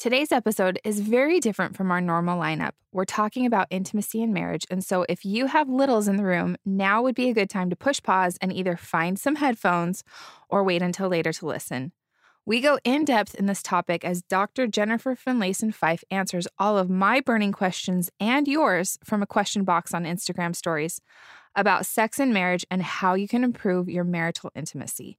Today's episode is very different from our normal lineup. We're talking about intimacy in marriage, and so if you have littles in the room, now would be a good time to push pause and either find some headphones or wait until later to listen. We go in depth in this topic as Dr. Jennifer Finlayson Fife answers all of my burning questions and yours from a question box on Instagram stories about sex and marriage and how you can improve your marital intimacy.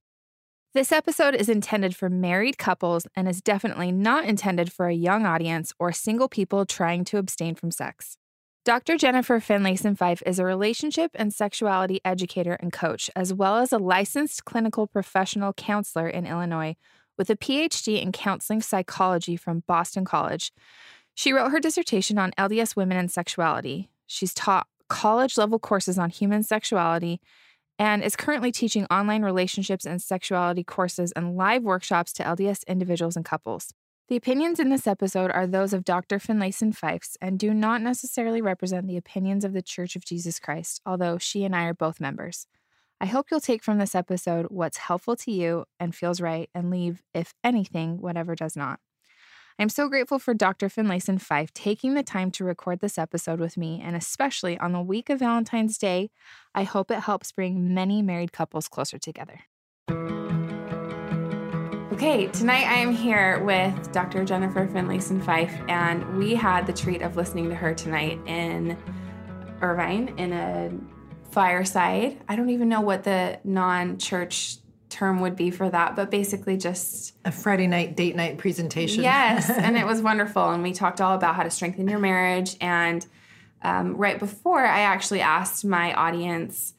This episode is intended for married couples and is definitely not intended for a young audience or single people trying to abstain from sex. Dr. Jennifer Finlayson Fife is a relationship and sexuality educator and coach, as well as a licensed clinical professional counselor in Illinois with a PhD in counseling psychology from Boston College. She wrote her dissertation on LDS women and sexuality. She's taught college level courses on human sexuality and is currently teaching online relationships and sexuality courses and live workshops to LDS individuals and couples. The opinions in this episode are those of Dr. Finlayson Fifes and do not necessarily represent the opinions of the Church of Jesus Christ, although she and I are both members. I hope you'll take from this episode what's helpful to you and feels right and leave, if anything, whatever does not. I'm so grateful for Dr. Finlayson Fife taking the time to record this episode with me, and especially on the week of Valentine's Day. I hope it helps bring many married couples closer together. Okay, tonight I am here with Dr. Jennifer Finlayson Fife, and we had the treat of listening to her tonight in Irvine in a fireside. I don't even know what the non church term would be for that, but basically just a Friday night date night presentation. Yes, and it was wonderful. And we talked all about how to strengthen your marriage. And um, right before, I actually asked my audience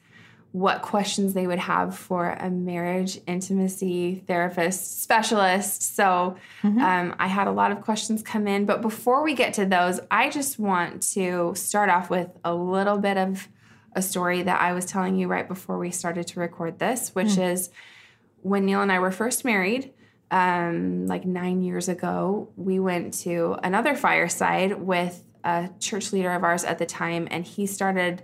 what questions they would have for a marriage intimacy therapist specialist. So mm-hmm. um, I had a lot of questions come in. But before we get to those, I just want to start off with a little bit of a story that I was telling you right before we started to record this, which mm. is when Neil and I were first married, um, like nine years ago, we went to another fireside with a church leader of ours at the time, and he started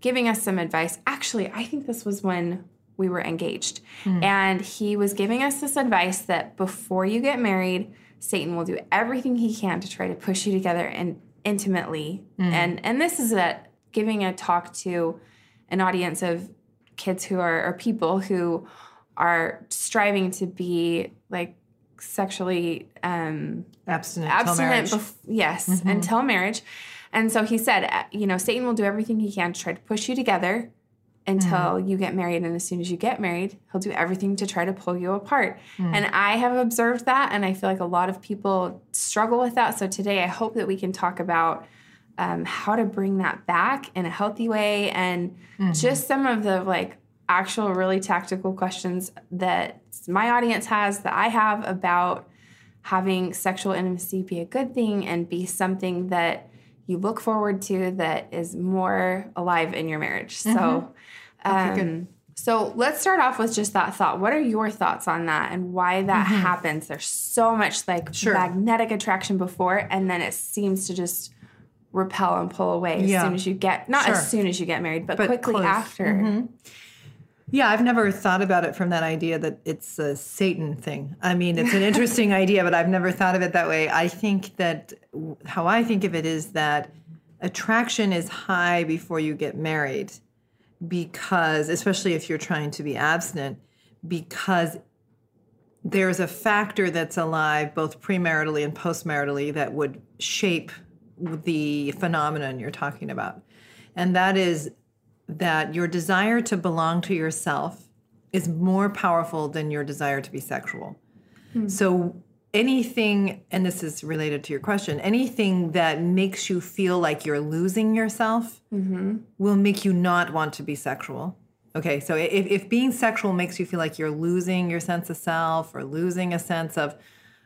giving us some advice. Actually, I think this was when we were engaged. Mm. And he was giving us this advice that before you get married, Satan will do everything he can to try to push you together and intimately. Mm. And and this is a giving a talk to an audience of kids who are or people who are striving to be like sexually um, abstinent, abstinent bef- yes, mm-hmm. until marriage. And so he said, uh, you know, Satan will do everything he can to try to push you together until mm. you get married. And as soon as you get married, he'll do everything to try to pull you apart. Mm. And I have observed that. And I feel like a lot of people struggle with that. So today, I hope that we can talk about um, how to bring that back in a healthy way and mm-hmm. just some of the like actual really tactical questions that my audience has that I have about having sexual intimacy be a good thing and be something that you look forward to that is more alive in your marriage. Mm-hmm. So, um, so let's start off with just that thought. What are your thoughts on that and why that mm-hmm. happens? There's so much like sure. magnetic attraction before, and then it seems to just repel and pull away yeah. as soon as you get not sure. as soon as you get married, but, but quickly close. after. Mm-hmm. Yeah, I've never thought about it from that idea that it's a Satan thing. I mean, it's an interesting idea, but I've never thought of it that way. I think that how I think of it is that attraction is high before you get married because especially if you're trying to be abstinent because there's a factor that's alive both premaritally and postmaritally that would shape the phenomenon you're talking about. And that is that your desire to belong to yourself is more powerful than your desire to be sexual. Hmm. So anything and this is related to your question anything that makes you feel like you're losing yourself mm-hmm. will make you not want to be sexual okay so if, if being sexual makes you feel like you're losing your sense of self or losing a sense of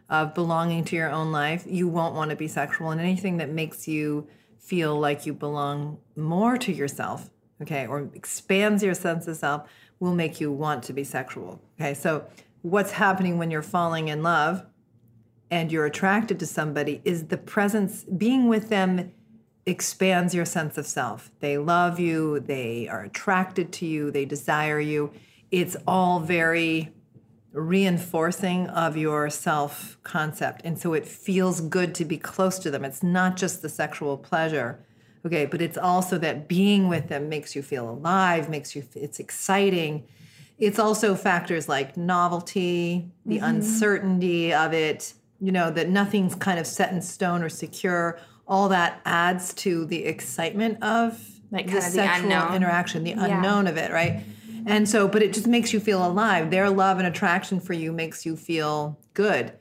of belonging to your own life you won't want to be sexual and anything that makes you feel like you belong more to yourself okay, or expands your sense of self will make you want to be sexual. Okay, so what's happening when you're falling in love and you're attracted to somebody is the presence, being with them expands your sense of self. They love you, they are attracted to you, they desire you. It's all very reinforcing of your self concept. And so it feels good to be close to them. It's not just the sexual pleasure. Okay, but it's also that being with them makes you feel alive, makes you it's exciting. It's also factors like novelty, the mm-hmm. uncertainty of it, you know, that nothing's kind of set in stone or secure. All that adds to the excitement of like the sexual the interaction, the yeah. unknown of it, right? And so, but it just makes you feel alive. Their love and attraction for you makes you feel good.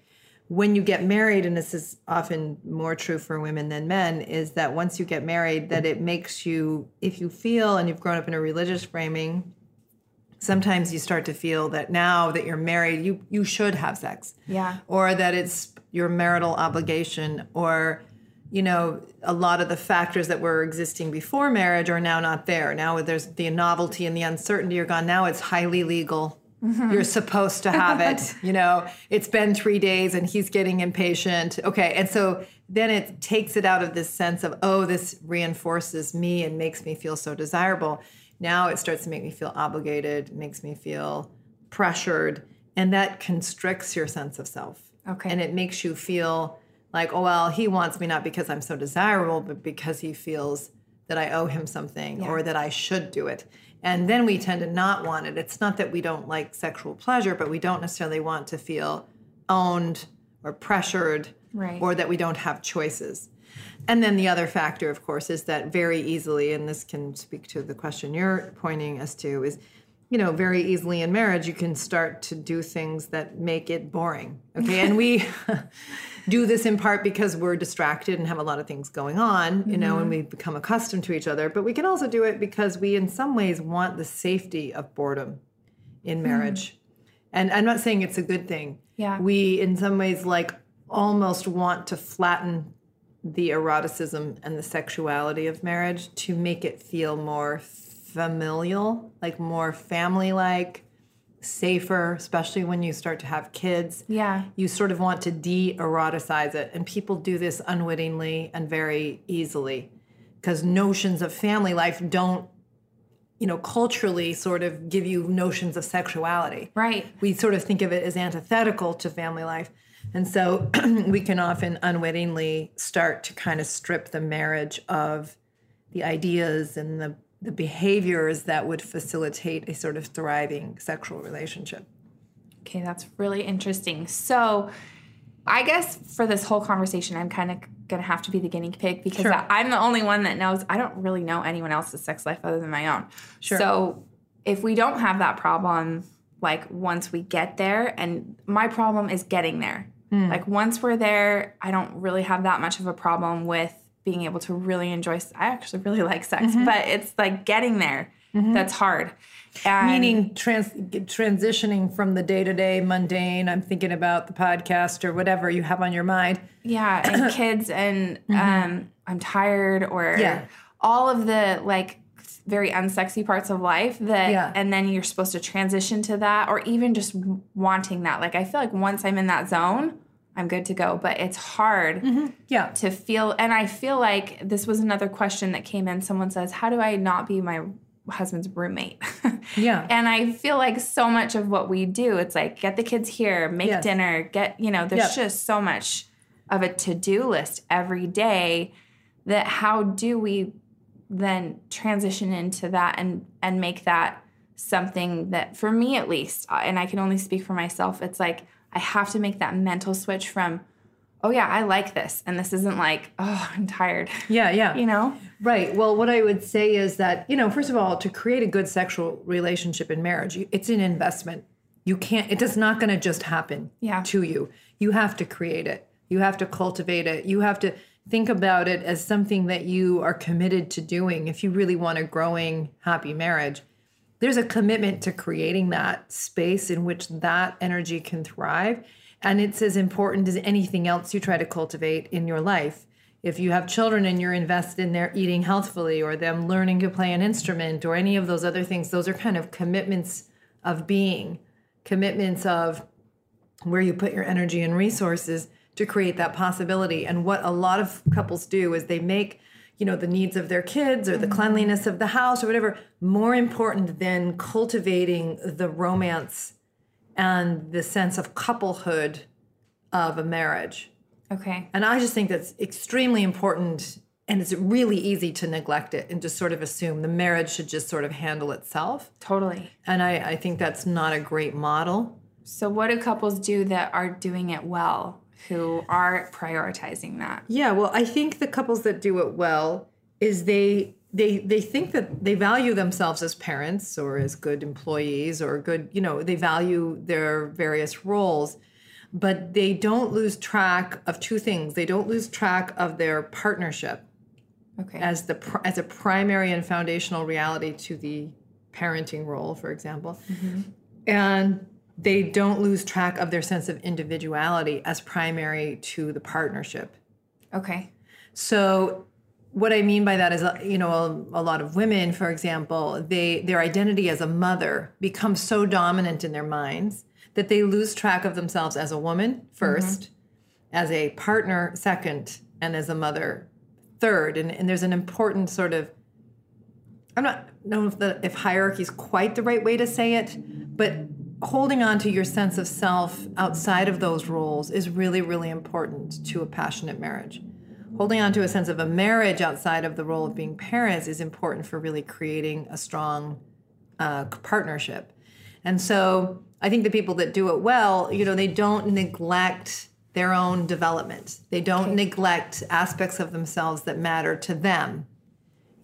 When you get married, and this is often more true for women than men, is that once you get married, that it makes you, if you feel and you've grown up in a religious framing, sometimes you start to feel that now that you're married, you you should have sex. Yeah. Or that it's your marital obligation or you know, a lot of the factors that were existing before marriage are now not there. Now there's the novelty and the uncertainty are gone. Now it's highly legal. Mm-hmm. You're supposed to have it. you know, it's been three days and he's getting impatient. Okay. And so then it takes it out of this sense of, oh, this reinforces me and makes me feel so desirable. Now it starts to make me feel obligated, makes me feel pressured, and that constricts your sense of self. Okay. And it makes you feel like, oh, well, he wants me not because I'm so desirable, but because he feels that I owe him something yeah. or that I should do it. And then we tend to not want it. It's not that we don't like sexual pleasure, but we don't necessarily want to feel owned or pressured right. or that we don't have choices. And then the other factor, of course, is that very easily, and this can speak to the question you're pointing us to, is you know, very easily in marriage, you can start to do things that make it boring. Okay. and we do this in part because we're distracted and have a lot of things going on, you mm-hmm. know, and mm-hmm. we become accustomed to each other. But we can also do it because we, in some ways, want the safety of boredom in hmm. marriage. Mm. And I'm not saying it's a good thing. Yeah. We, in some ways, like almost want to flatten the eroticism and the sexuality of marriage to make it feel more familial, like more family like, safer, especially when you start to have kids. Yeah. You sort of want to de eroticize it. And people do this unwittingly and very easily because notions of family life don't you know culturally sort of give you notions of sexuality right we sort of think of it as antithetical to family life and so we can often unwittingly start to kind of strip the marriage of the ideas and the the behaviors that would facilitate a sort of thriving sexual relationship. Okay, that's really interesting. So, I guess for this whole conversation, I'm kind of going to have to be the guinea pig because sure. I'm the only one that knows. I don't really know anyone else's sex life other than my own. Sure. So, if we don't have that problem, like once we get there, and my problem is getting there. Mm. Like once we're there, I don't really have that much of a problem with being able to really enjoy I actually really like sex, mm-hmm. but it's like getting there mm-hmm. that's hard. And Meaning trans- transitioning from the day to day mundane, I'm thinking about the podcast or whatever you have on your mind. Yeah, and kids, and mm-hmm. um, I'm tired, or yeah. all of the like very unsexy parts of life that yeah. and then you're supposed to transition to that or even just wanting that like i feel like once i'm in that zone I'm good to go. But it's hard mm-hmm. yeah. to feel. And I feel like this was another question that came in. Someone says, How do I not be my husband's roommate? yeah. And I feel like so much of what we do, it's like get the kids here, make yes. dinner, get, you know, there's yep. just so much of a to do list every day that how do we then transition into that and and make that something that for me at least and I can only speak for myself it's like I have to make that mental switch from, oh yeah, I like this. And this isn't like, oh, I'm tired. Yeah, yeah. you know? Right. Well, what I would say is that, you know, first of all, to create a good sexual relationship in marriage, it's an investment. You can't, it is not going to just happen yeah. to you. You have to create it. You have to cultivate it. You have to think about it as something that you are committed to doing if you really want a growing, happy marriage there's a commitment to creating that space in which that energy can thrive. And it's as important as anything else you try to cultivate in your life. If you have children and you're invested in their eating healthfully or them learning to play an instrument or any of those other things, those are kind of commitments of being, commitments of where you put your energy and resources to create that possibility. And what a lot of couples do is they make you know the needs of their kids or the mm-hmm. cleanliness of the house or whatever more important than cultivating the romance and the sense of couplehood of a marriage. Okay. And I just think that's extremely important. And it's really easy to neglect it and just sort of assume the marriage should just sort of handle itself. Totally. And I, I think that's not a great model. So, what do couples do that are doing it well, who are prioritizing that? Yeah, well, I think the couples that do it well is they they they think that they value themselves as parents or as good employees or good, you know, they value their various roles, but they don't lose track of two things. They don't lose track of their partnership Okay. as the as a primary and foundational reality to the parenting role, for example, mm-hmm. and they don't lose track of their sense of individuality as primary to the partnership. okay. So what I mean by that is, you know, a, a lot of women, for example, they their identity as a mother becomes so dominant in their minds that they lose track of themselves as a woman 1st mm-hmm. as a partner second, and as a mother third. And, and there's an important sort of I'm not know if the if hierarchy is quite the right way to say it, but holding on to your sense of self outside of those roles is really, really important to a passionate marriage. Holding on to a sense of a marriage outside of the role of being parents is important for really creating a strong uh, partnership. And so I think the people that do it well, you know, they don't neglect their own development. They don't neglect aspects of themselves that matter to them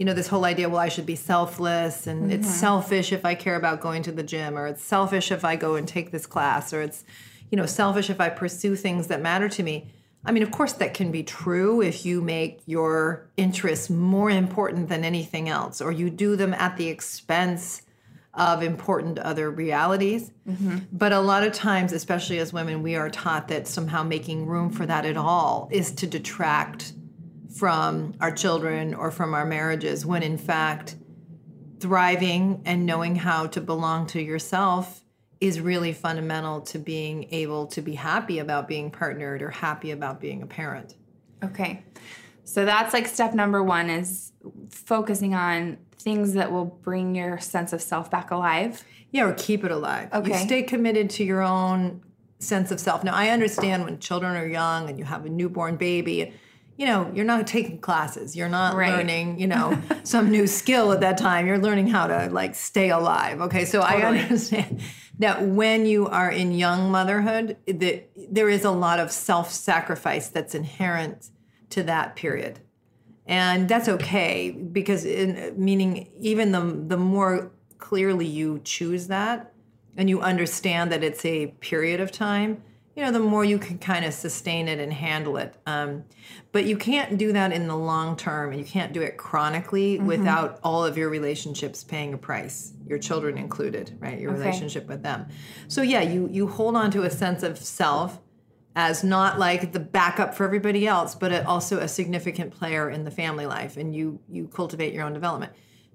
you know this whole idea well i should be selfless and it's mm-hmm. selfish if i care about going to the gym or it's selfish if i go and take this class or it's you know selfish if i pursue things that matter to me. I mean of course that can be true if you make your interests more important than anything else or you do them at the expense of important other realities. Mm-hmm. But a lot of times especially as women we are taught that somehow making room for that at all is to detract from our children or from our marriages when in fact thriving and knowing how to belong to yourself is really fundamental to being able to be happy about being partnered or happy about being a parent. Okay. So that's like step number one is focusing on things that will bring your sense of self back alive. Yeah, or keep it alive. You Okay. stay committed to your own sense of self. Now, I understand when children are young and you have a newborn baby, you know, you're not taking classes. You're not Right. learning, you know, some new skill at that time. You're learning how to like stay alive. Okay, so I understand that when you are in young motherhood, that there is a lot of self-sacrifice that's inherent to that period and that's okay because in, meaning even the the more clearly you choose that and you understand that it's a period of time you know the more you can kind of sustain it and handle it um, but you can't do that in the long term and you can't do it chronically without all of your relationships paying a price your children included right your Okay. relationship with them so yeah you you hold on to a sense of self as not like the backup for everybody else, but also a significant player in the family life, and you you cultivate your own development.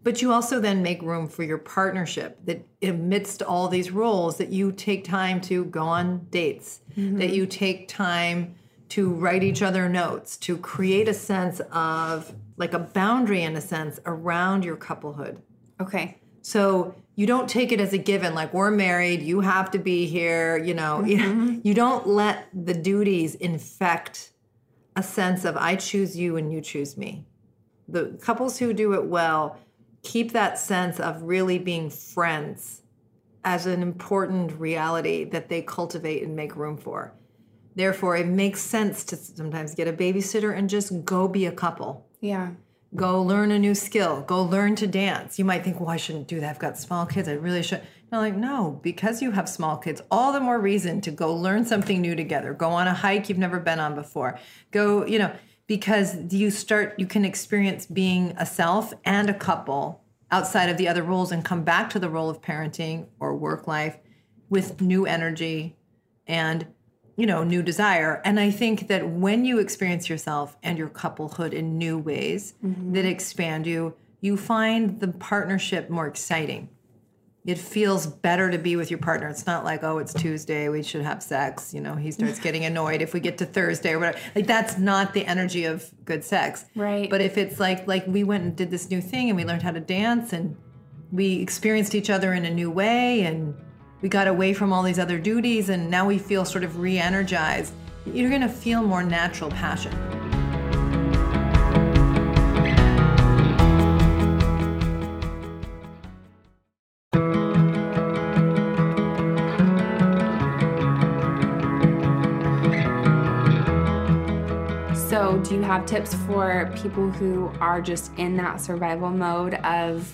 But you also then make room for your partnership. That amidst all these roles, that you take time to go on dates, that mm-hmm. you take time to write each other notes, to create a sense of like a boundary in a sense around your couplehood. Okay. So you don't take it as a given, like we're married, you have to be here, you know. Mm-hmm. You don't let the duties infect a sense of I choose you and you choose me. The couples who do it well keep that sense of really being friends as an important reality that they cultivate and make room for. Therefore, it makes sense to sometimes get a babysitter and just go be a couple. Yeah. go learn a new skill. Go learn to dance. You might think well i shouldn't do that. I've got small kids. I really should no like no because you have small kids all the more reason to go learn something new together. Go on a hike you've never been on before. Go you know because you start you can experience being a self and a couple outside of the other roles and come back to the role of parenting or work life with new energy and you know new desire. And i think that when you experience yourself and your couplehood in new ways mm-hmm. that expand you you find the partnership more exciting it feels better to be with your partner it's not like oh it's tuesday we should have sex you know he starts getting annoyed if we get to thursday or whatever like that's not the energy of good sex Right. but if it's like like we went and did this new thing and we learned how to dance and we experienced each other in a new way and we got away from all these other duties and now we feel sort of re energized, you're going to feel more natural passion. Do you have tips for people who are just in that survival mode of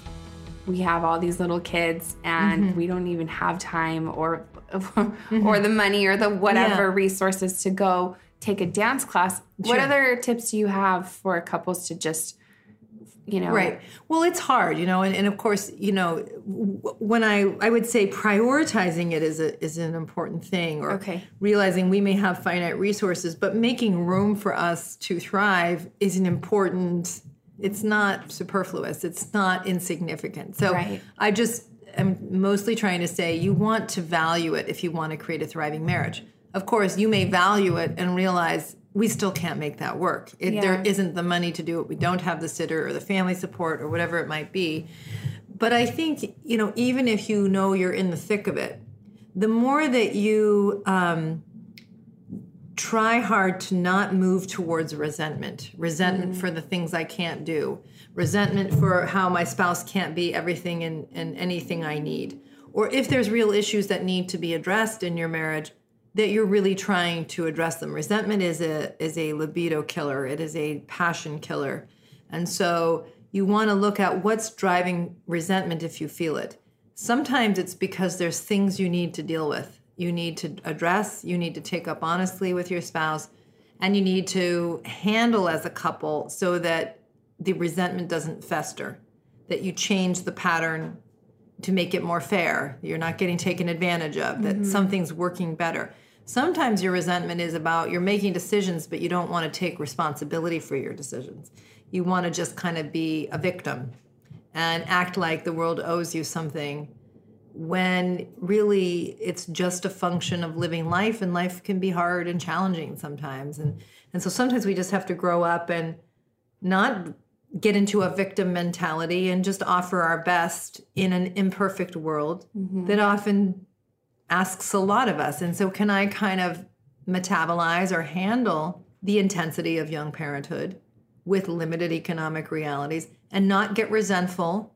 we have all these little kids and Mm-hmm. we don't even have time or or the money or the whatever Yeah. resources to go take a dance class? What other tips do you have for couples to just you know Right. Well, it's hard, you know, and, and of course, you know, when I I would say prioritizing it is a is an important thing, or Okay. realizing we may have finite resources, but making room for us to thrive is an important. It's not superfluous. It's not insignificant. So Right. I just am mostly trying to say you want to value it if you want to create a thriving marriage. Of course, you may value it and realize we still can't make that work. It, There Yeah. isn't the money to do it. We don't have the sitter or the family support or whatever it might be. But I think, you know, even if you know you're in the thick of it, the more that you um, try hard to not move towards resentment, resentment for the things I can't do, resentment for how my spouse can't be everything and, and anything I need. Or if there's real issues that need to be addressed in your marriage, that you're really trying to address them. Resentment is a is a libido killer. It is a passion killer. And so you want to look at what's driving resentment if you feel it. Sometimes it's because there's things you need to deal with. You need to address, you need to take up honestly with your spouse, and you need to handle as a couple so that the resentment doesn't fester, that you change the pattern to make it more fair. You're not getting taken advantage of, that mm-hmm. something's working better. Sometimes your resentment is about you're making decisions, but you don't want to take responsibility for your decisions. You want to just kind of be a victim and act like the world owes you something when really it's just a function of living life and life can be hard and challenging sometimes and and so sometimes we just have to grow up and not get into a victim mentality and just offer our best in an imperfect world mm-hmm. that often asks a lot of us. And so, can I kind of metabolize or handle the intensity of young parenthood with limited economic realities and not get resentful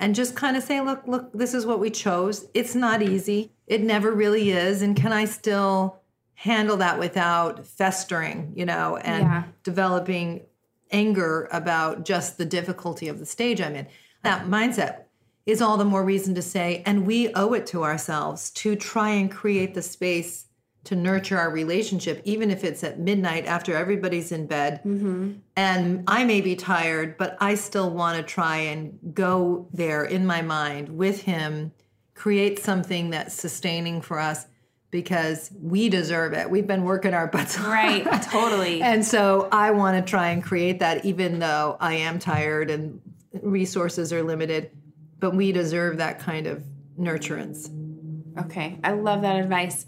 and just kind of say, look, look, this is what we chose. It's not easy. It never really is. And can I still handle that without festering, you know, and Yeah. developing anger about just the difficulty of the stage I'm in? That mindset is all the more reason to say, and we owe it to ourselves to try and create the space to nurture our relationship, even if it's at midnight after everybody's in bed. Mm-hmm. And I may be tired, but I still want to try and go there in my mind with him, create something that's sustaining for us because we deserve it. We've been working our butts off. Right, totally. And so I want to try and create that, even though I am tired and resources are limited. But we deserve that kind of nurturance. Okay, I love that advice.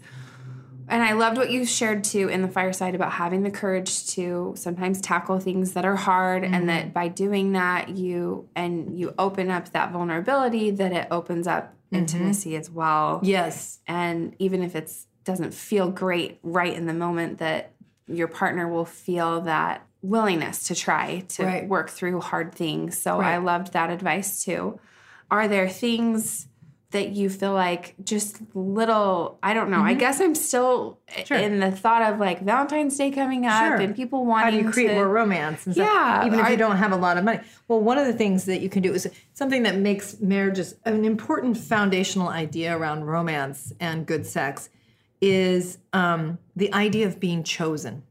And I loved what you shared too in the fireside about having the courage to sometimes tackle things that are hard and that mm-hmm. by doing that you and you open up that vulnerability that it opens up Mm-hmm. intimacy as well. Yes. And even if it's doesn't feel great right in the moment that your partner will feel that willingness to try to Right. work through hard things. So I loved that advice too. Are there things that you feel like just little I don't know. I guess I'm still Mm-hmm. Sure. in the thought of like Valentine's Day coming up Sure. and people How wanting do you create to more romance? And stuff, Yeah, even if I- you don't have a lot of money. Well, one of the things that you can do is something that makes marriages an important foundational idea around romance and good sex is um, the idea of being chosen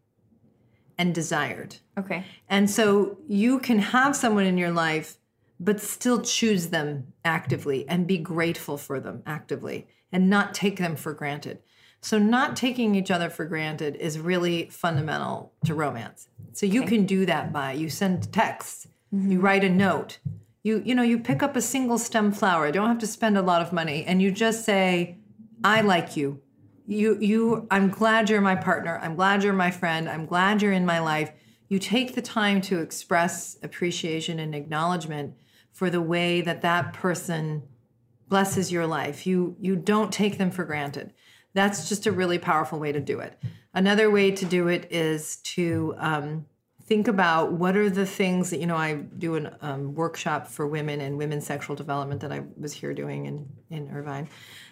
and desired. Okay. And so you can have someone in your life, but still choose them actively and be grateful for them actively and not take them for granted. So, not taking each other for granted is really fundamental to romance. So, you can do that by you send texts, you mm-hmm. write a note, you you know, you pick up a single stem flower, you don't have to spend a lot of money, and you just say, I like you. You you I'm glad you're my partner. I'm glad you're my friend. I'm glad you're in my life. You take the time to express appreciation and acknowledgement for the way that that person blesses your life. You you don't take them for granted. That's just a really powerful way to do it. Another way to do it is to um, think about what are the things that you know i do a um, workshop for women and women's sexual development that i was here doing in, in irvine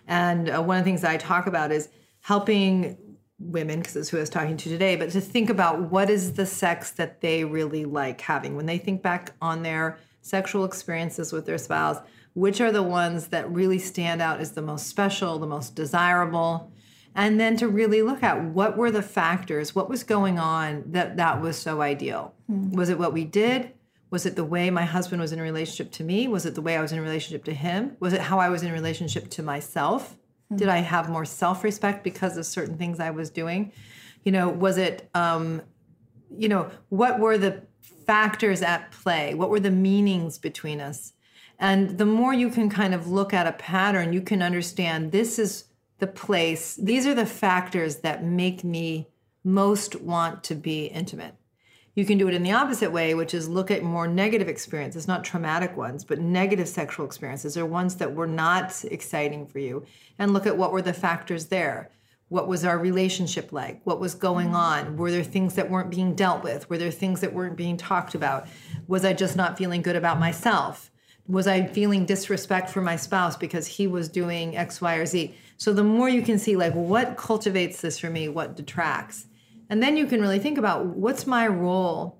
and uh, one of the things that i talk about is helping women because that's who i was talking to today but to think about what is the sex that they really like having when they think back on their sexual experiences with their spouse which are the ones that really stand out as the most special the most desirable? And then to really look at what were the factors what was going on that that was so ideal? Mm. was it what we did? Was it the way my husband was in relationship to me? Was it the way i was in relationship to him? Was it how i was in relationship to myself? Mm. did i have more self-respect because of certain things i was doing? You know was it um you know what were the factors at play what were the meanings between us and the more you can kind of look at a pattern you can understand this is the place, these are the factors that make me most want to be intimate. You can do it in the opposite way, which is look at more negative experiences, not traumatic ones, but negative sexual experiences or ones that were not exciting for you, and look at what were the factors there. What was our relationship like? What was going on? Were there things that weren't being dealt with? Were there things that weren't being talked about? Was I just not feeling good about myself? Was I feeling disrespect for my spouse because he was doing X, Y, or Z? So the more you can see, like, what cultivates this for me, what detracts. And then you can really think about what's my role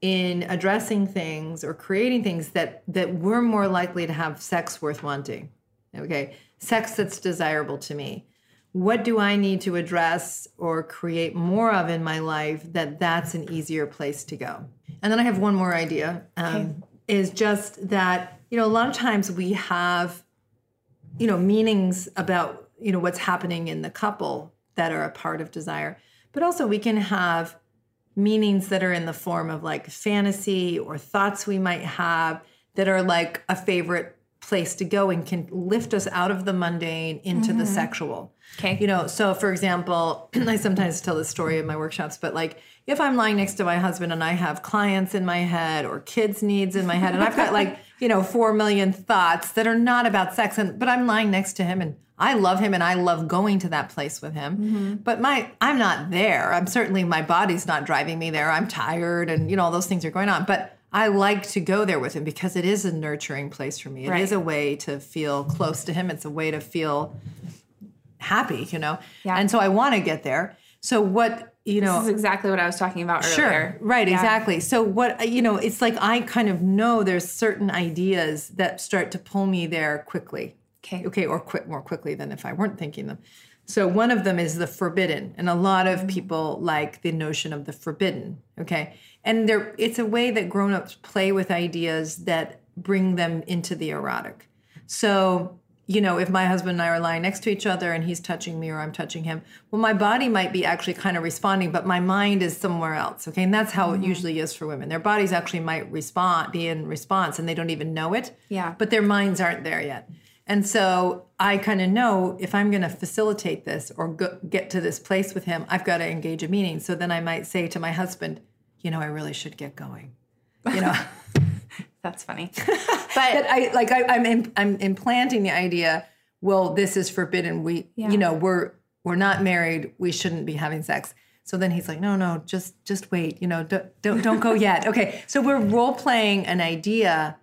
in addressing things or creating things that that we're more likely to have sex worth wanting. Okay, sex that's desirable to me. What do I need to address or create more of in my life that that's an easier place to go? And then I have one more idea. Um, okay. Is just that you know a lot of times we have you know meanings about you know what's happening in the couple that are a part of desire but also we can have meanings that are in the form of like fantasy or thoughts we might have that are like a favorite place to go and can lift us out of the mundane into mm-hmm. the sexual. Okay. You know, so for example, I sometimes tell this story in my workshops, but like if I'm lying next to my husband and I have clients in my head or kids' needs in my head, and I've got like, you know, four million thoughts that are not about sex, and but I'm lying next to him and I love him and I love going to that place with him. Mm-hmm. But my I'm not there. I'm certainly my body's not driving me there. I'm tired and you know all those things are going on. But I like to go there with him because it is a nurturing place for me. It right. is a way to feel close to him. It's a way to feel happy, you know. Yeah. And so I want to get there. So what you know this is exactly what I was talking about sure, earlier. Right, yeah. exactly. So what you know, it's like I kind of know there's certain ideas that start to pull me there quickly. Okay. Okay, or quit more quickly than if I weren't thinking them. So one of them is the forbidden, and a lot of mm-hmm. people like the notion of the forbidden. Okay, and there it's a way that grown-ups play with ideas that bring them into the erotic. So you know, if my husband and I are lying next to each other and he's touching me or I'm touching him, well, my body might be actually kind of responding, but my mind is somewhere else. Okay. And that's how mm-hmm. it usually is for women. Their bodies actually might respond, be in response, and they don't even know it. Yeah. But their minds aren't there yet. And so I kind of know if I'm going to facilitate this or go, get to this place with him, I've got to engage a meaning. So then I might say to my husband, you know, I really should get going. You know, that's funny. But I like I, am I'm, I'm implanting the idea. Well, this is forbidden. We, yeah. you know, we're we're not married. We shouldn't be having sex. So then he's like, no, no, just just wait. You know, don't don't, don't go yet. Okay, so we're role playing an idea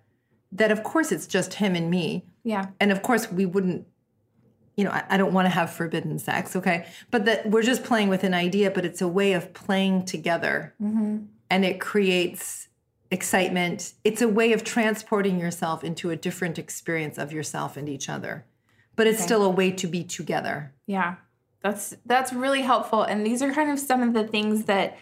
that, of course, it's just him and me yeah. And of course, we wouldn't, you know, I, I don't want to have forbidden sex, okay? But that we're just playing with an idea, but it's a way of playing together. Mm-hmm. And it creates excitement. It's a way of transporting yourself into a different experience of yourself and each other. But it's okay. still a way to be together. Yeah. That's that's really helpful. And these are kind of some of the things that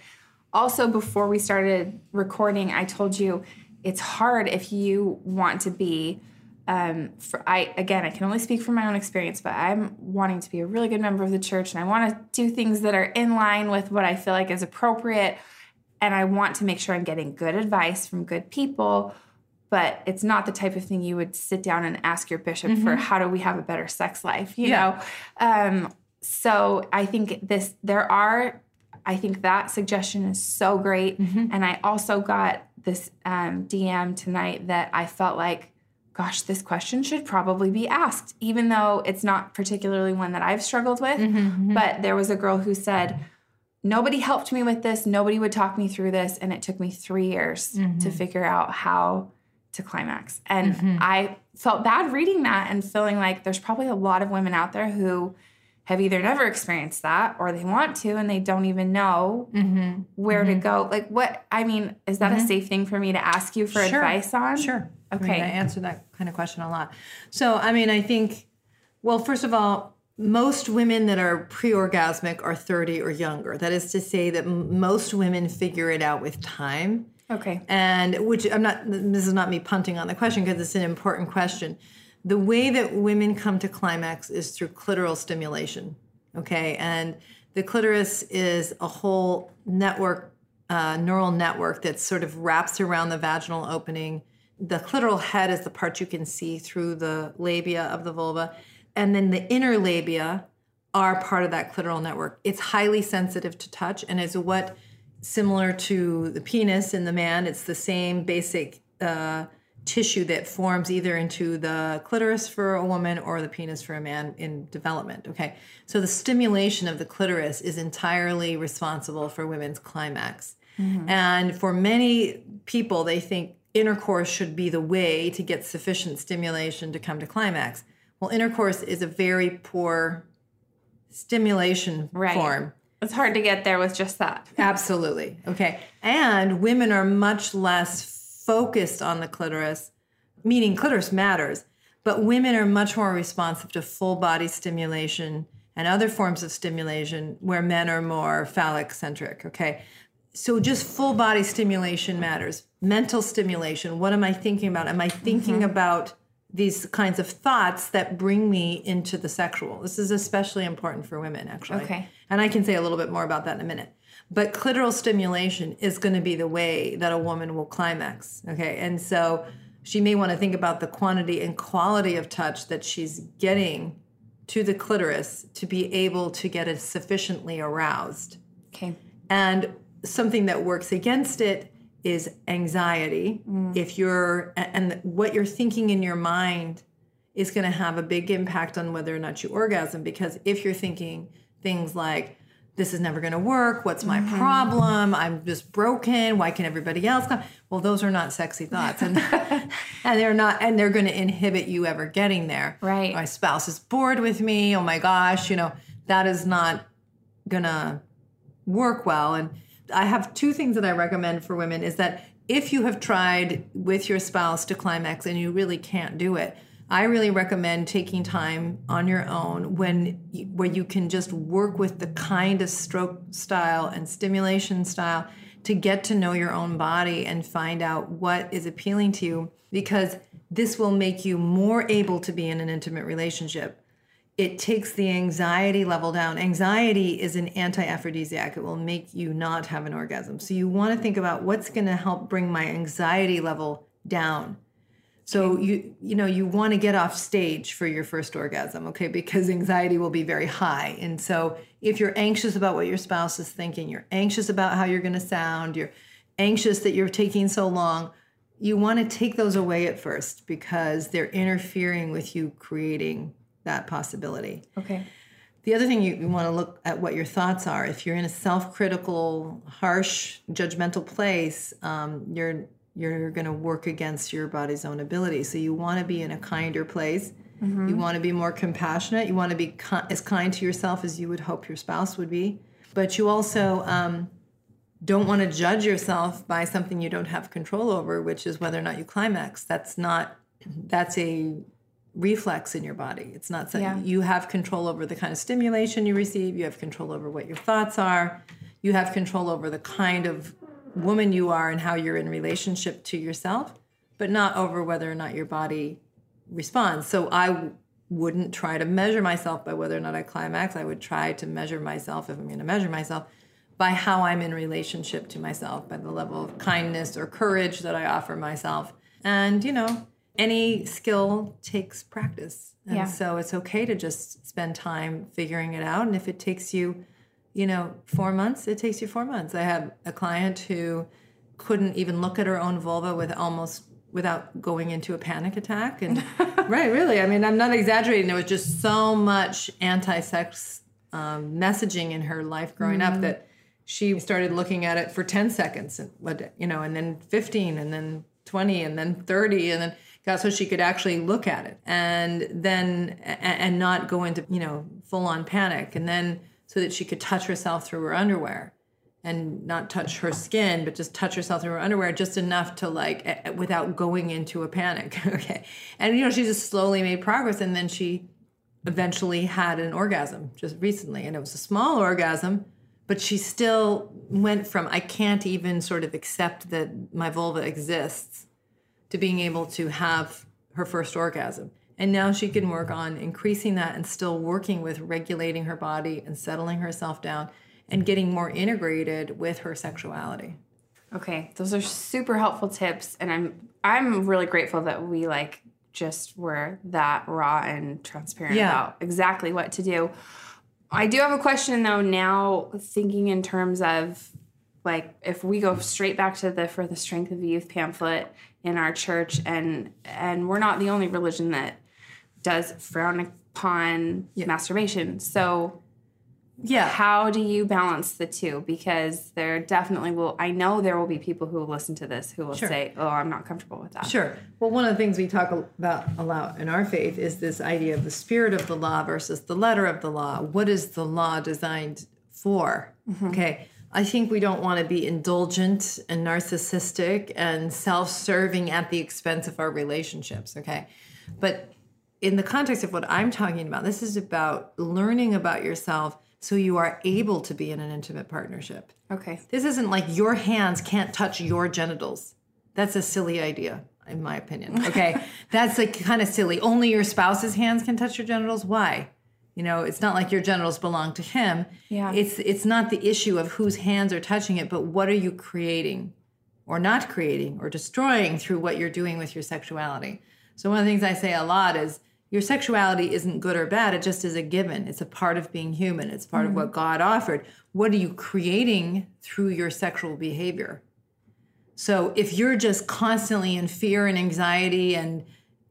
also before we started recording, I told you it's hard if you want to be um, for I again, I can only speak from my own experience, but I'm wanting to be a really good member of the church, and I want to do things that are in line with what I feel like is appropriate, and I want to make sure I'm getting good advice from good people. But it's not the type of thing you would sit down and ask your bishop mm-hmm. for. How do we have a better sex life? You yeah. know. Um, so I think this there are. I think that suggestion is so great, mm-hmm. and I also got this um, DM tonight that I felt like gosh, this question should probably be asked, even though it's not particularly one that I've struggled with. Mm-hmm, but there was a girl who said, Nobody helped me with this. Nobody would talk me through this. And it took me three years mm-hmm. to figure out how to climax. And mm-hmm. I felt bad reading that and feeling like there's probably a lot of women out there who have either never experienced that or they want to and they don't even know mm-hmm. where to go. Like, what, I mean, is that a safe thing for me to ask you for sure. advice on? Sure. Okay. I, mean, I answer that kind of question a lot. So, I mean, I think, well, first of all, most women that are pre-orgasmic are 30 or younger. That is to say that m- most women figure it out with time. Okay. And which I'm not this is not me punting on the question because it's an important question. The way that women come to climax is through clitoral stimulation. Okay? And the clitoris is a whole network uh, neural network that sort of wraps around the vaginal opening the clitoral head is the part you can see through the labia of the vulva. And then the inner labia are part of that clitoral network. It's highly sensitive to touch and is what similar to the penis in the man, it's the same basic uh, tissue that forms either into the clitoris for a woman or the penis for a man in development. Okay. So the stimulation of the clitoris is entirely responsible for women's climax. Mm-hmm. And for many people, they think intercourse should be the way to get sufficient stimulation to come to climax. Well, intercourse is a very poor stimulation right. form. It's hard to get there with just that. Absolutely. Okay. And women are much less focused on the clitoris, meaning clitoris matters, but women are much more responsive to full body stimulation and other forms of stimulation where men are more phallic centric. Okay so just full body stimulation matters. Mental stimulation. What am i thinking about? Am i thinking mm-hmm. about these kinds of thoughts that bring me into the sexual? This is especially important for women actually. Okay. And i can say a little bit more about that in a minute. But clitoral stimulation is going to be the way that a woman will climax okay? And so she may want to think about the quantity and quality of touch that she's getting to the clitoris to be able to get it sufficiently aroused. Okay. And something that works against it is anxiety. Mm. If you're, and what you're thinking in your mind is going to have a big impact on whether or not you orgasm. Because if you're thinking things like, this is never going to work. What's my mm-hmm. problem? I'm just broken. Why can everybody else come? Well, those are not sexy thoughts, and and they're not, and they're going to inhibit you ever getting there. Right. My spouse is bored with me. Oh my gosh, you know that is not going to work well. And I have two things that I recommend for women is that if you have tried with your spouse to climax and you really can't do it, I really recommend taking time on your own when where you can just work with the kind of stroke style and stimulation style to get to know your own body and find out what is appealing to you because this will make you more able to be in an intimate relationship it takes the anxiety level down. Anxiety is an anti aphrodisiac. It will make you not have an orgasm. So you want to think about what's going to help bring my anxiety level down. So you you know you want to get off stage for your first orgasm, okay? Because anxiety will be very high. And so if you're anxious about what your spouse is thinking, you're anxious about how you're going to sound, you're anxious that you're taking so long, you want to take those away at first because they're interfering with you creating that possibility. Okay. The other thing you, you want to look at what your thoughts are. If you're in a self-critical, harsh, judgmental place, um, you're you're going to work against your body's own ability. So you want to be in a kinder place. Mm-hmm. You want to be more compassionate. You want to be ki- as kind to yourself as you would hope your spouse would be. But you also um, don't want to judge yourself by something you don't have control over, which is whether or not you climax. That's not. That's a reflex in your body. It's not something yeah. you have control over the kind of stimulation you receive, you have control over what your thoughts are, you have control over the kind of woman you are and how you're in relationship to yourself, but not over whether or not your body responds. So I wouldn't try to measure myself by whether or not I climax. I would try to measure myself if I'm going to measure myself by how I'm in relationship to myself, by the level of kindness or courage that I offer myself. And, you know, any skill takes practice. And yeah. so it's okay to just spend time figuring it out. And if it takes you, you know, four months, it takes you four months. I have a client who couldn't even look at her own vulva with almost without going into a panic attack. And right, really, I mean, I'm not exaggerating. There was just so much anti-sex um, messaging in her life growing Mm-hmm. up that she started looking at it for 10 seconds and what you know and then 15 and then 20 and then 30 and then got so she could actually look at it. And then and not go into you know full on panic. And then so that she could touch herself through her underwear and not touch her skin but just touch herself through her underwear just enough to like without going into a panic. Okay. And you know she just slowly made progress. And then she eventually had an orgasm just recently. And it was a small orgasm but she still went from i can't even sort of accept that my vulva exists to being able to have her first orgasm and now she can work on increasing that and still working with regulating her body and settling herself down and getting more integrated with her sexuality Okay, those are super helpful tips, and I'm I'm really grateful that we like just were that raw and transparent Yeah. about exactly what to do. I do have a question though. Now thinking in terms of like if we go straight back to the for the strength of the youth pamphlet in our church, and and we're not the only religion that does frown upon masturbation. So yeah how do you balance the two because there definitely will i know there will be people who will listen to this who will Sure. say oh i'm not comfortable with that Sure. Well, one of the things we talk about a lot in our faith is this idea of the spirit of the law versus the letter of the law. What is the law designed for? Mm-hmm. Okay. I think we don't want to be indulgent and narcissistic and self serving at the expense of our relationships. Okay. But in the context of what I'm talking about, this is about learning about yourself so you are able to be in an intimate partnership. okay This isn't like your hands can't touch your genitals. That's a silly idea, in my opinion. Okay. That's like kind of silly. Only your spouse's hands can touch your genitals. Why? You know, it's not like your genitals belong to him. Yeah. It's it's not the issue of whose hands are touching it, but what are you creating or not creating or destroying through what you're doing with your sexuality. So one of the things I say a lot is your sexuality isn't good or bad, it just is a given. It's a part of being human. It's part of mm-hmm. what God offered. What are you creating through your sexual behavior? So if you're just constantly in fear and anxiety and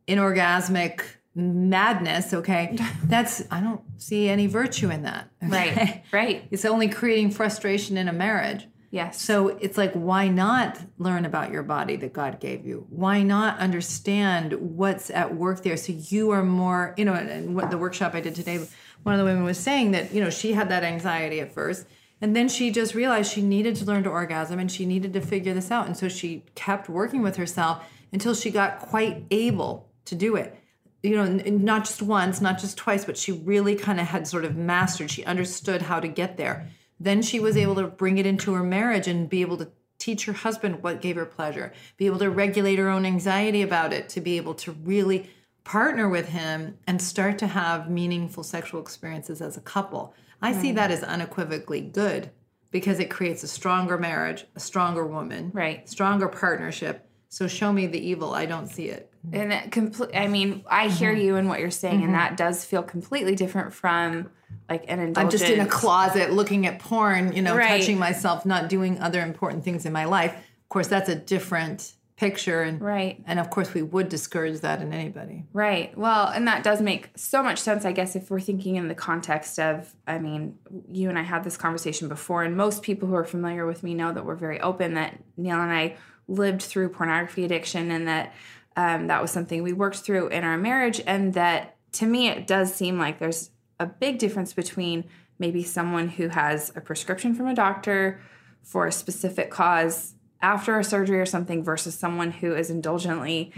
inorgasmic madness, okay, that's I don't see any virtue in that. right okay? right It's only creating frustration in a marriage. yes So it's like, why not learn about your body that God gave you? Why not understand what's at work there so you are more, you know, and what the workshop I did today, one of the women was saying that, you know, she had that anxiety at first. And then she just realized she needed to learn to orgasm and she needed to figure this out. And so she kept working with herself until she got quite able to do it. You know, not just once, not just twice, but she really kind of had sort of mastered, she understood how to get there. Then she was able to bring it into her marriage and be able to teach her husband what gave her pleasure, be able to regulate her own anxiety about it, to be able to really partner with him and start to have meaningful sexual experiences as a couple. I see that as unequivocally good because it creates a stronger marriage, a stronger woman, Right. stronger partnership. So show me the evil, I don't see it. and it complete i mean i hear Mm-hmm. you and what you're saying and that does feel completely different from like an indulgent I'm just in a closet looking at porn, you know, Right. touching myself, not doing other important things in my life. Of course, that's a different picture and right and of course we would discourage that in anybody. Right. Well, and that does make so much sense, I guess, if we're thinking in the context of, I mean, you and I had this conversation before, and most people who are familiar with me know that we're very open that Neil and I lived through pornography addiction and that um, that was something we worked through in our marriage. And that to me, it does seem like there's a big difference between maybe someone who has a prescription from a doctor for a specific cause after a surgery or something versus someone who is indulgently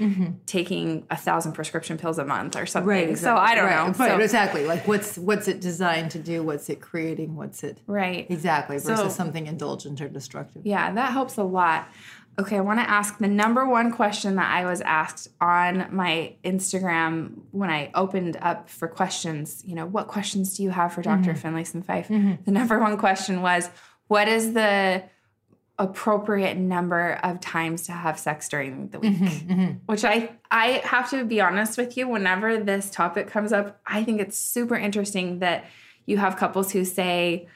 taking a thousand prescription pills a month or something. Right. So I don't right, know. Right, So- exactly. Like what's what's it designed to do? What's it creating? What's it right. exactly versus So- something indulgent or destructive? Yeah, that helps a lot. Okay, I want to ask the number one question that I was asked on my Instagram when I opened up for questions. You know, what questions do you have for doctor mm-hmm. Finlayson Fife? Mm-hmm. The number one question was, what is the appropriate number of times to have sex during the week? Mm-hmm, Which I I have to be honest with you, whenever this topic comes up, I think it's super interesting that you have couples who say,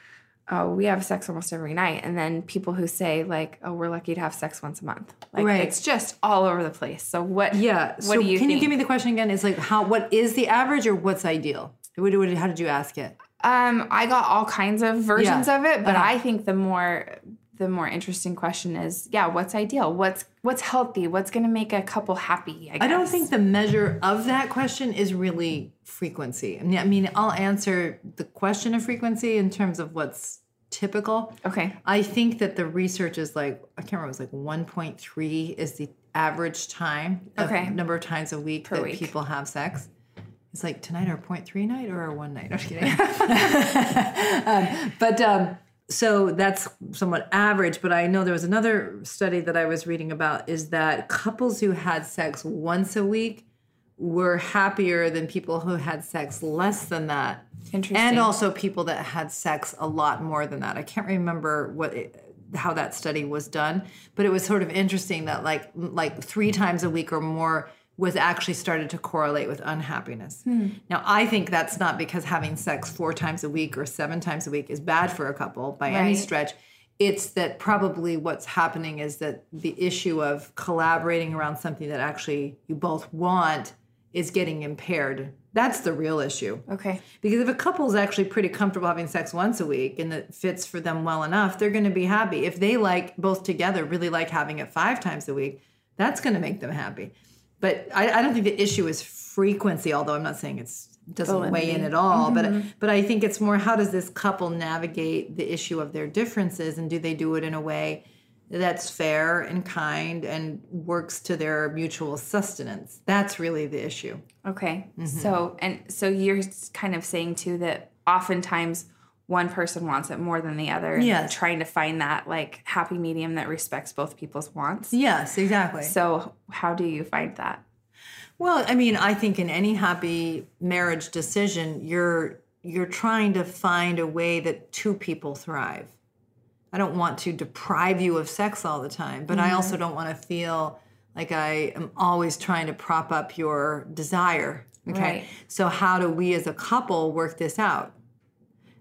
oh, we have sex almost every night. And then people who say, like, oh, we're lucky to have sex once a month. Like, Right. it's just all over the place. So, what, Yeah. what so do you can think? you give me the question again? It's like how what is the average or what's ideal? What, what, how did you ask it? Um, I got all kinds of versions Yeah. of it, but Uh-huh. I think the more the more interesting question is, yeah, what's ideal? What's what's healthy? What's going to make a couple happy? I, guess. I don't think the measure of that question is really frequency. I mean, I mean, I'll answer the question of frequency in terms of what's typical. Okay. I think that the research is like I can't remember. It was like 1.3 is the average time, of Okay. number of times a week Per that week. people have sex. It's like tonight or 0.3 night or one night. I'm just kidding. um, but um, so that's somewhat average. But I know there was another study that I was reading about is that couples who had sex once a week were happier than people who had sex less than that. Interesting. And also people that had sex a lot more than that. I can't remember what it, how that study was done, but it was sort of interesting that like like 3 times a week or more was actually started to correlate with unhappiness. Hmm. Now, I think that's not because having sex 4 times a week or 7 times a week is bad for a couple by any stretch. It's that probably what's happening is that the issue of collaborating around something that actually you both want is getting impaired. That's the real issue. Okay. Because if a couple's actually pretty comfortable having sex once a week and it fits for them well enough, they're going to be happy. If they like both together, really like having it five times a week, that's going to make them happy. But I, I don't think the issue is frequency, although I'm not saying it's it doesn't weigh in at all. But but I think it's more how does this couple navigate the issue of their differences and do they do it in a way that's fair and kind and works to their mutual sustenance? That's really the issue. Okay. Mm-hmm. So and so you're kind of saying too that oftentimes one person wants it more than the other. and Yes. Trying to find that like happy medium that respects both people's wants. Yes, exactly. So how do you find that? Well, I mean, I think in any happy marriage decision, you're you're trying to find a way that two people thrive. I don't want to deprive you of sex all the time, but I mm-hmm. also don't want to feel like I am always trying to prop up your desire. Okay. Right. So how do we as a couple work this out?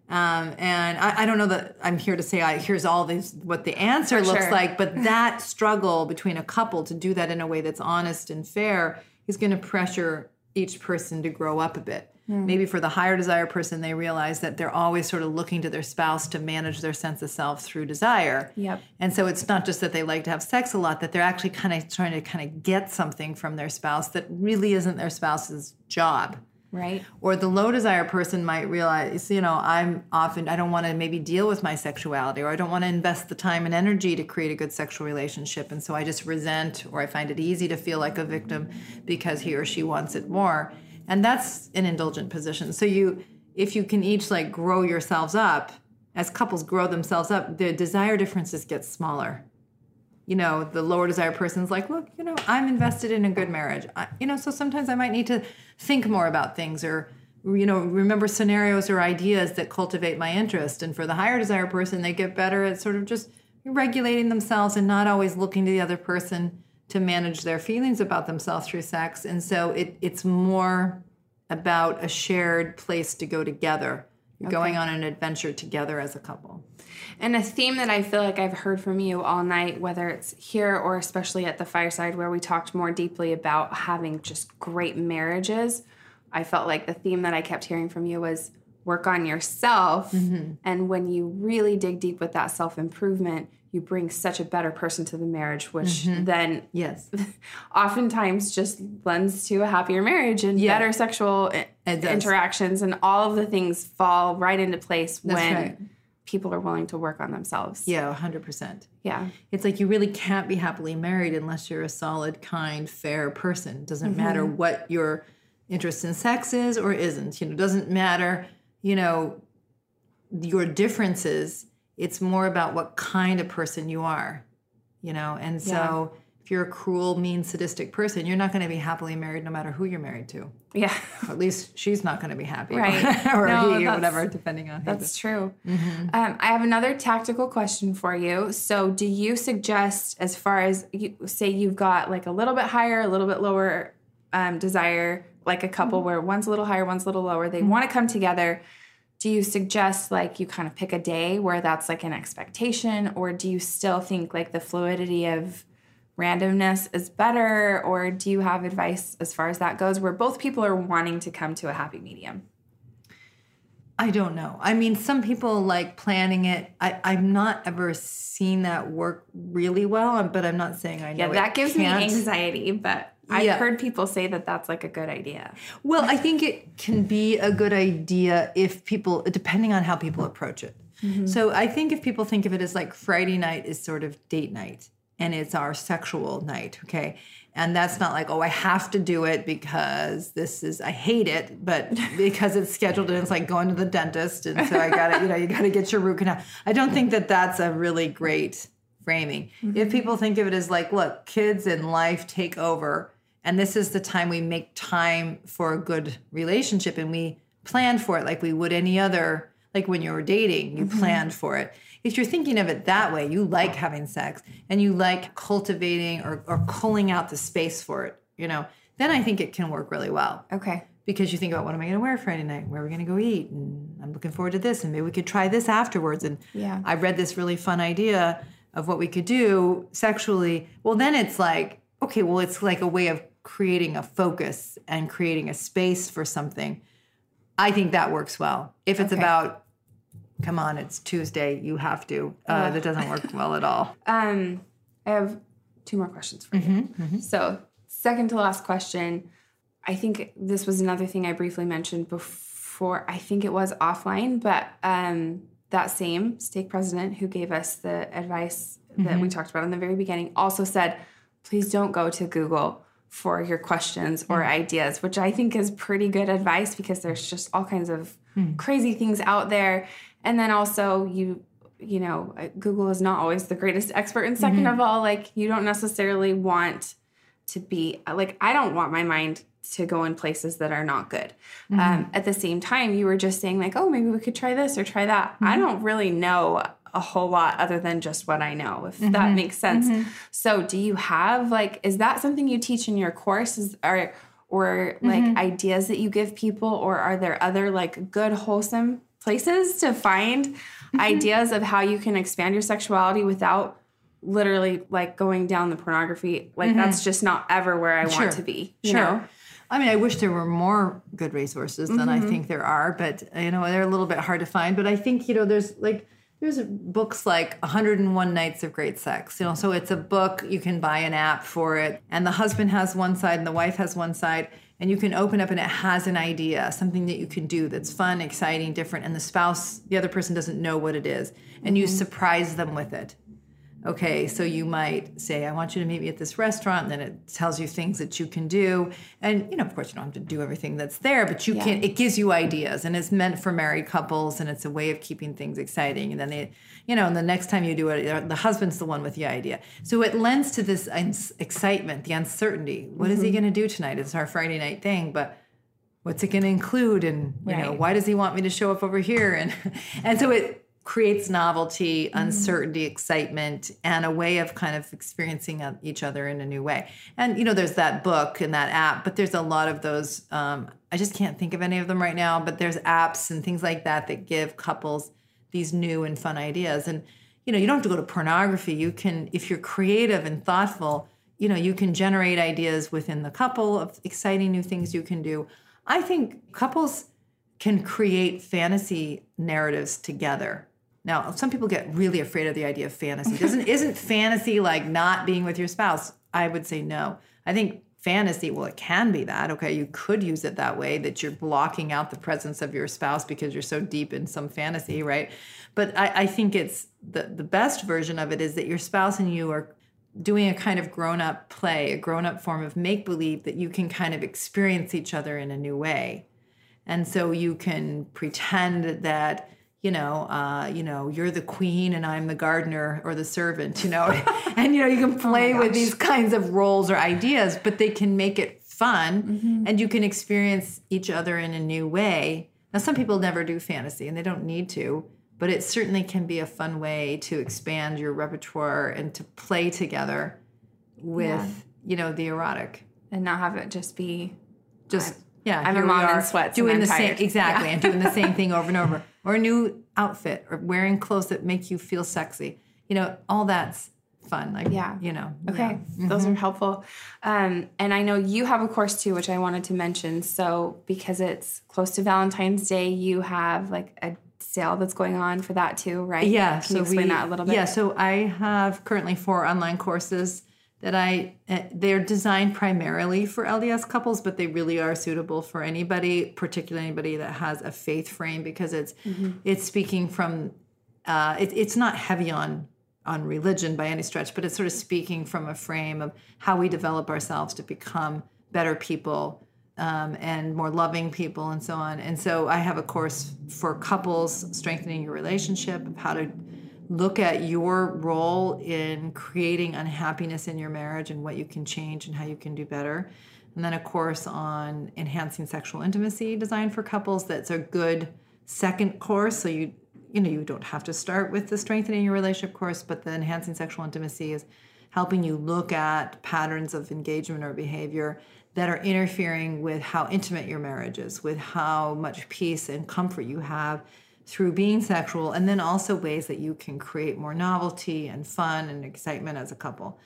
Um, and I, I don't know that I'm here to say I, here's all these what the answer For looks sure. like, but that struggle between a couple to do that in a way that's honest and fair is going to pressure each person to grow up a bit. Hmm. Maybe for the higher desire person, they realize that they're always sort of looking to their spouse to manage their sense of self through desire. Yep. And so it's not just that they like to have sex a lot, that they're actually kind of trying to kind of get something from their spouse that really isn't their spouse's job Right. or the low desire person might realize you know i'm often i don't want to maybe deal with my sexuality or i don't want to invest the time and energy to create a good sexual relationship. And so i just resent or i find it easy to feel like a victim because he or she wants it more. And that's an indulgent position. So you if you can each like grow yourselves up as couples grow themselves up the desire differences get smaller you know, the lower desire person's like, look, you know, I'm invested in a good marriage. I, you know, so sometimes I might need to think more about things or, you know, remember scenarios or ideas that cultivate my interest. And for the higher desire person, they get better at sort of just regulating themselves and not always looking to the other person to manage their feelings about themselves through sex. And so it, it's more about a shared place to go together. You're going on an adventure together as a couple. And a theme that I feel like I've heard from you all night, whether it's here or especially at the fireside where we talked more deeply about having just great marriages, I felt like the theme that I kept hearing from you was work on yourself. Mm-hmm. And when you really dig deep with that self improvement, you bring such a better person to the marriage, which mm-hmm. then Yes. oftentimes just lends to a happier marriage and Yeah. better sexual uh, does. interactions and all of the things fall right into place That's when right. people are willing to work on themselves. Yeah, 100%. Yeah. It's like you really can't be happily married unless you're a solid, kind, fair person. Doesn't mm-hmm. matter what your interest in sex is or isn't. You know, doesn't matter, you know, your differences. It's more about what kind of person you are, you know. And so if you're a cruel, mean, sadistic person, you're not going to be happily married no matter who you're married to. Yeah. Or at least she's not going to be happy. Right. or No, he or whatever, depending on. That's true. Mm-hmm. Um, I have another tactical question for you. So, do you suggest, as far as you say, you've got like a little bit higher, a little bit lower um, desire, like a couple Mm-hmm. where one's a little higher, one's a little lower, they want to come together. Do you suggest like you kind of pick a day where that's like an expectation or do you still think like the fluidity of randomness is better or do you have advice as far as that goes where both people are wanting to come to a happy medium I don't know. I mean, some people like planning it. I, I've not ever seen that work really well, but I'm not saying I know. yeah that gives me can't. anxiety but i've Yeah. heard people say that that's like a good idea Well, I think it can be a good idea if people, depending on how people approach it. Mm-hmm. So I think if people think of it as like Friday night is sort of date night and it's our sexual night, okay? And that's not like, oh, I have to do it because this is, I hate it, but because it's scheduled and it's like going to the dentist. And so I got to, you know, you got to get your root canal. I don't think that that's a really great framing. If mm-hmm. people think of it as like, look, kids and life take over, and this is the time we make time for a good relationship and we plan for it like we would any other, like when you were dating, you mm-hmm. planned for it. If you're thinking of it that way, you like having sex and you like cultivating or, or culling out the space for it, you know, then I think it can work really well okay because you think about what am I going to wear Friday night? Where are we going to go eat? And I'm looking forward to this, and maybe we could try this afterwards. And Yeah. I read this really fun idea of what we could do sexually. Well, then it's like, okay, well, it's like a way of creating a focus and creating a space for something. I think that works well. If it's Okay. about, come on, it's Tuesday, you have to. Uh, that doesn't work well at all. Um, I have two more questions for you. So, second to last question. I think this was another thing I briefly mentioned before. I think it was offline, but um, that same stake president who gave us the advice that we talked about in the very beginning also said, please don't go to Google for your questions or mm. ideas, which I think is pretty good advice because there's just all kinds of mm. crazy things out there. And then also, you you know, uh, Google is not always the greatest expert. And 2nd mm-hmm. of all, like you don't necessarily want to be like I don't want my mind to go in places that are not good. Mm-hmm. Um, at the same time, you were just saying like, oh, maybe we could try this or try that. I mm-hmm. don't really know a whole lot other than just what I know, if that mm-hmm. makes sense. Mm-hmm. So, do you have like, is that something you teach in your courses, or or like mm-hmm. ideas that you give people, or are there other like good wholesome places to find ideas of how you can expand your sexuality without literally like going down the pornography like that's just not ever where i Mm-hmm. Sure. want to be you sure. know I mean, I wish there were more good resources than I think there are, but you know, they're a little bit hard to find. But I think, you know, there's like there's books like 101 Nights of Great Sex. You know, so it's a book, you can buy an app for it, and the husband has one side and the wife has one side, and you can open up and it has an idea, something that you can do that's fun, exciting, different, and the spouse, the other person doesn't know what it is, and you mm-hmm. surprise them with it. Okay, so you might say, I want you to meet me at this restaurant, and then it tells you things that you can do. And you know, of course, you don't have to do everything that's there, but you can it gives you ideas and it's meant for married couples and it's a way of keeping things exciting. And then they, you know, and the next time you do it, the husband's the one with the idea. So it lends to this excitement, the uncertainty. What is he mm-hmm. gonna do tonight? It's our Friday night thing, but what's it going to include and you know why does he want me to show up over here and and so it creates novelty uncertainty excitement and a way of kind of experiencing uh, each other in a new way. And you know there's that book and that app but there's a lot of those um, i just can't think of any of them right now but there's apps and things like that that give couples these new and fun ideas. And you know you don't have to go to pornography. You can if you're creative and thoughtful you know you can generate ideas within the couple of exciting new things you can do. I think couples can create fantasy narratives together now some people get really afraid of the idea of fantasy. Doesn't isn't fantasy like not being with your spouse? I would say no. I think fantasy well it can be that. Okay you could use it that way that you're blocking out the presence of your spouse because you're so deep in some fantasy right? But i, I think it's the, the best version of it is that your spouse and you are doing a kind of grown up play, a grown up form of make believe that you can kind of experience each other in a new way. And so you can pretend that you know, uh, you know, you're the queen and I'm the gardener or the servant, you know, and you know, you can play with these kinds of roles or ideas, but they can make it fun, and you can experience each other in a new way. Now, some people never do fantasy, and they don't need to, but it certainly can be a fun way to expand your repertoire and to play together with, Yeah. you know, the erotic. and not have it just be Just yeah, I'm a we mom in sweats doing I'm the tired. same exactly, Yeah. and doing the same thing over and over. or a new outfit or wearing clothes that make you feel sexy. You know, all that's fun. Like, Yeah. you know. Okay, yeah. those Mm-hmm. are helpful. Um, and I know you have a course too, which I wanted to mention. So because it's close to Valentine's Day, you have like a sale that's going on for that too, right? Yeah. Can you explain that a little bit? Yeah. So I have currently four online courses that I uh, they're designed primarily for LDS couples, but they really are suitable for anybody, particularly anybody that has a faith frame, because it's Mm-hmm. it's speaking from uh, it, it's not heavy on on religion by any stretch, but it's sort of speaking from a frame of how we develop ourselves to become better people um, and more loving people and so on. And so I have a course for couples strengthening your relationship of how to look at your role in creating unhappiness in your marriage and what you can change and how you can do better. And then a course on enhancing sexual intimacy designed for couples that's a good second course. So you you know you don't have to start with the strengthening your relationship course, but the enhancing sexual intimacy is helping you look at patterns of engagement or behavior that are interfering with how intimate your marriage is, with how much peace and comfort you have through being sexual, and then also ways that you can create more novelty and fun and excitement as a couple.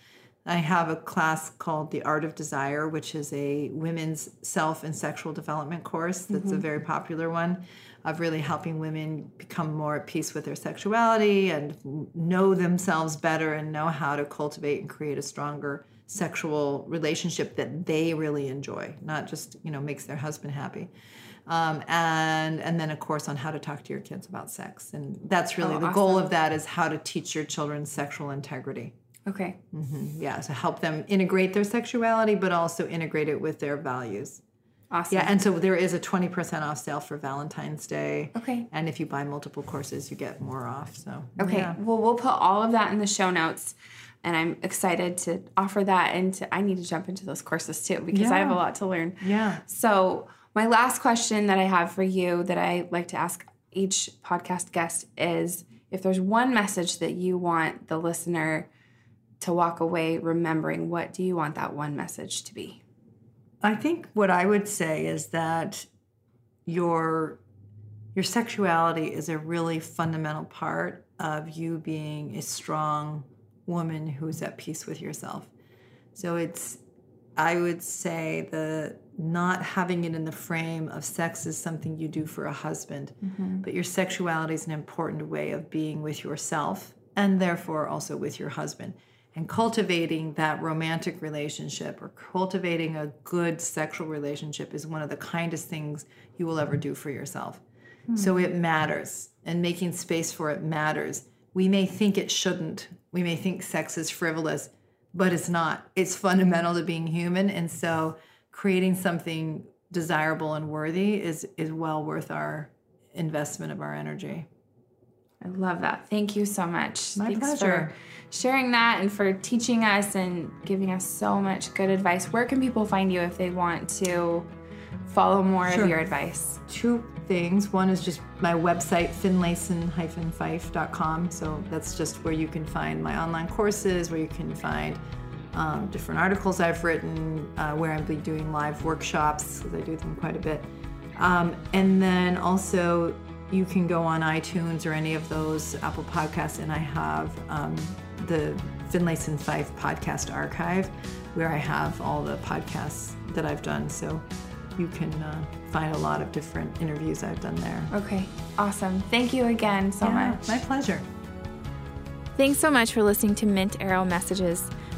I have a class called The Art of Desire, which is a women's self and sexual development course that's a mm-hmm. very popular one of really helping women become more at peace with their sexuality and know themselves better and know how to cultivate and create a stronger sexual relationship that they really enjoy, not just, you know, makes their husband happy. Um, and and then a course on how to talk to your kids about sex. And that's really Oh, the goal of that is how to teach your children sexual integrity. Okay. Yeah, to help them integrate their sexuality, but also integrate it with their values. Awesome. Yeah, and so there is a 20% off sale for Valentine's Day. Okay. And if you buy multiple courses, you get more off. So, Okay. yeah. Well, we'll put all of that in the show notes. And I'm excited to offer that. And to, I need to jump into those courses too because I have a lot to learn. Yeah. So, my last question that I have for you that I like to ask each podcast guest is if there's one message that you want the listener to walk away remembering, what do you want that one message to be? I think what I would say is that your your sexuality is a really fundamental part of you being a strong woman who's at peace with yourself. So it's I would say the not having it in the frame of sex is something you do for a husband, mm-hmm. but your sexuality is an important way of being with yourself and therefore also with your husband. And cultivating that romantic relationship or cultivating a good sexual relationship is one of the kindest things you will ever do for yourself. Hmm. So it matters, and making space for it matters. We may think it shouldn't, we may think sex is frivolous, but it's not. It's fundamental to being human. And so creating something desirable and worthy is, is well worth our investment of our energy. I love that. Thank you so much. My Thanks pleasure. for sharing that and for teaching us and giving us so much good advice. Where can people find you if they want to follow more Sure. of your advice? Two things. One is just my website, finlayson-fife.com. So that's just where you can find my online courses, where you can find um, different articles I've written, uh, where I'll be doing live workshops, because I do them quite a bit. Um, and then also, you can go on iTunes or any of those Apple Podcasts, and I have um, the Finlayson Fife podcast archive, where I have all the podcasts that I've done. So you can uh, find a lot of different interviews I've done there. Okay, awesome. Thank you again so Yeah, much. My pleasure. Thanks so much for listening to Mint Arrow Messages.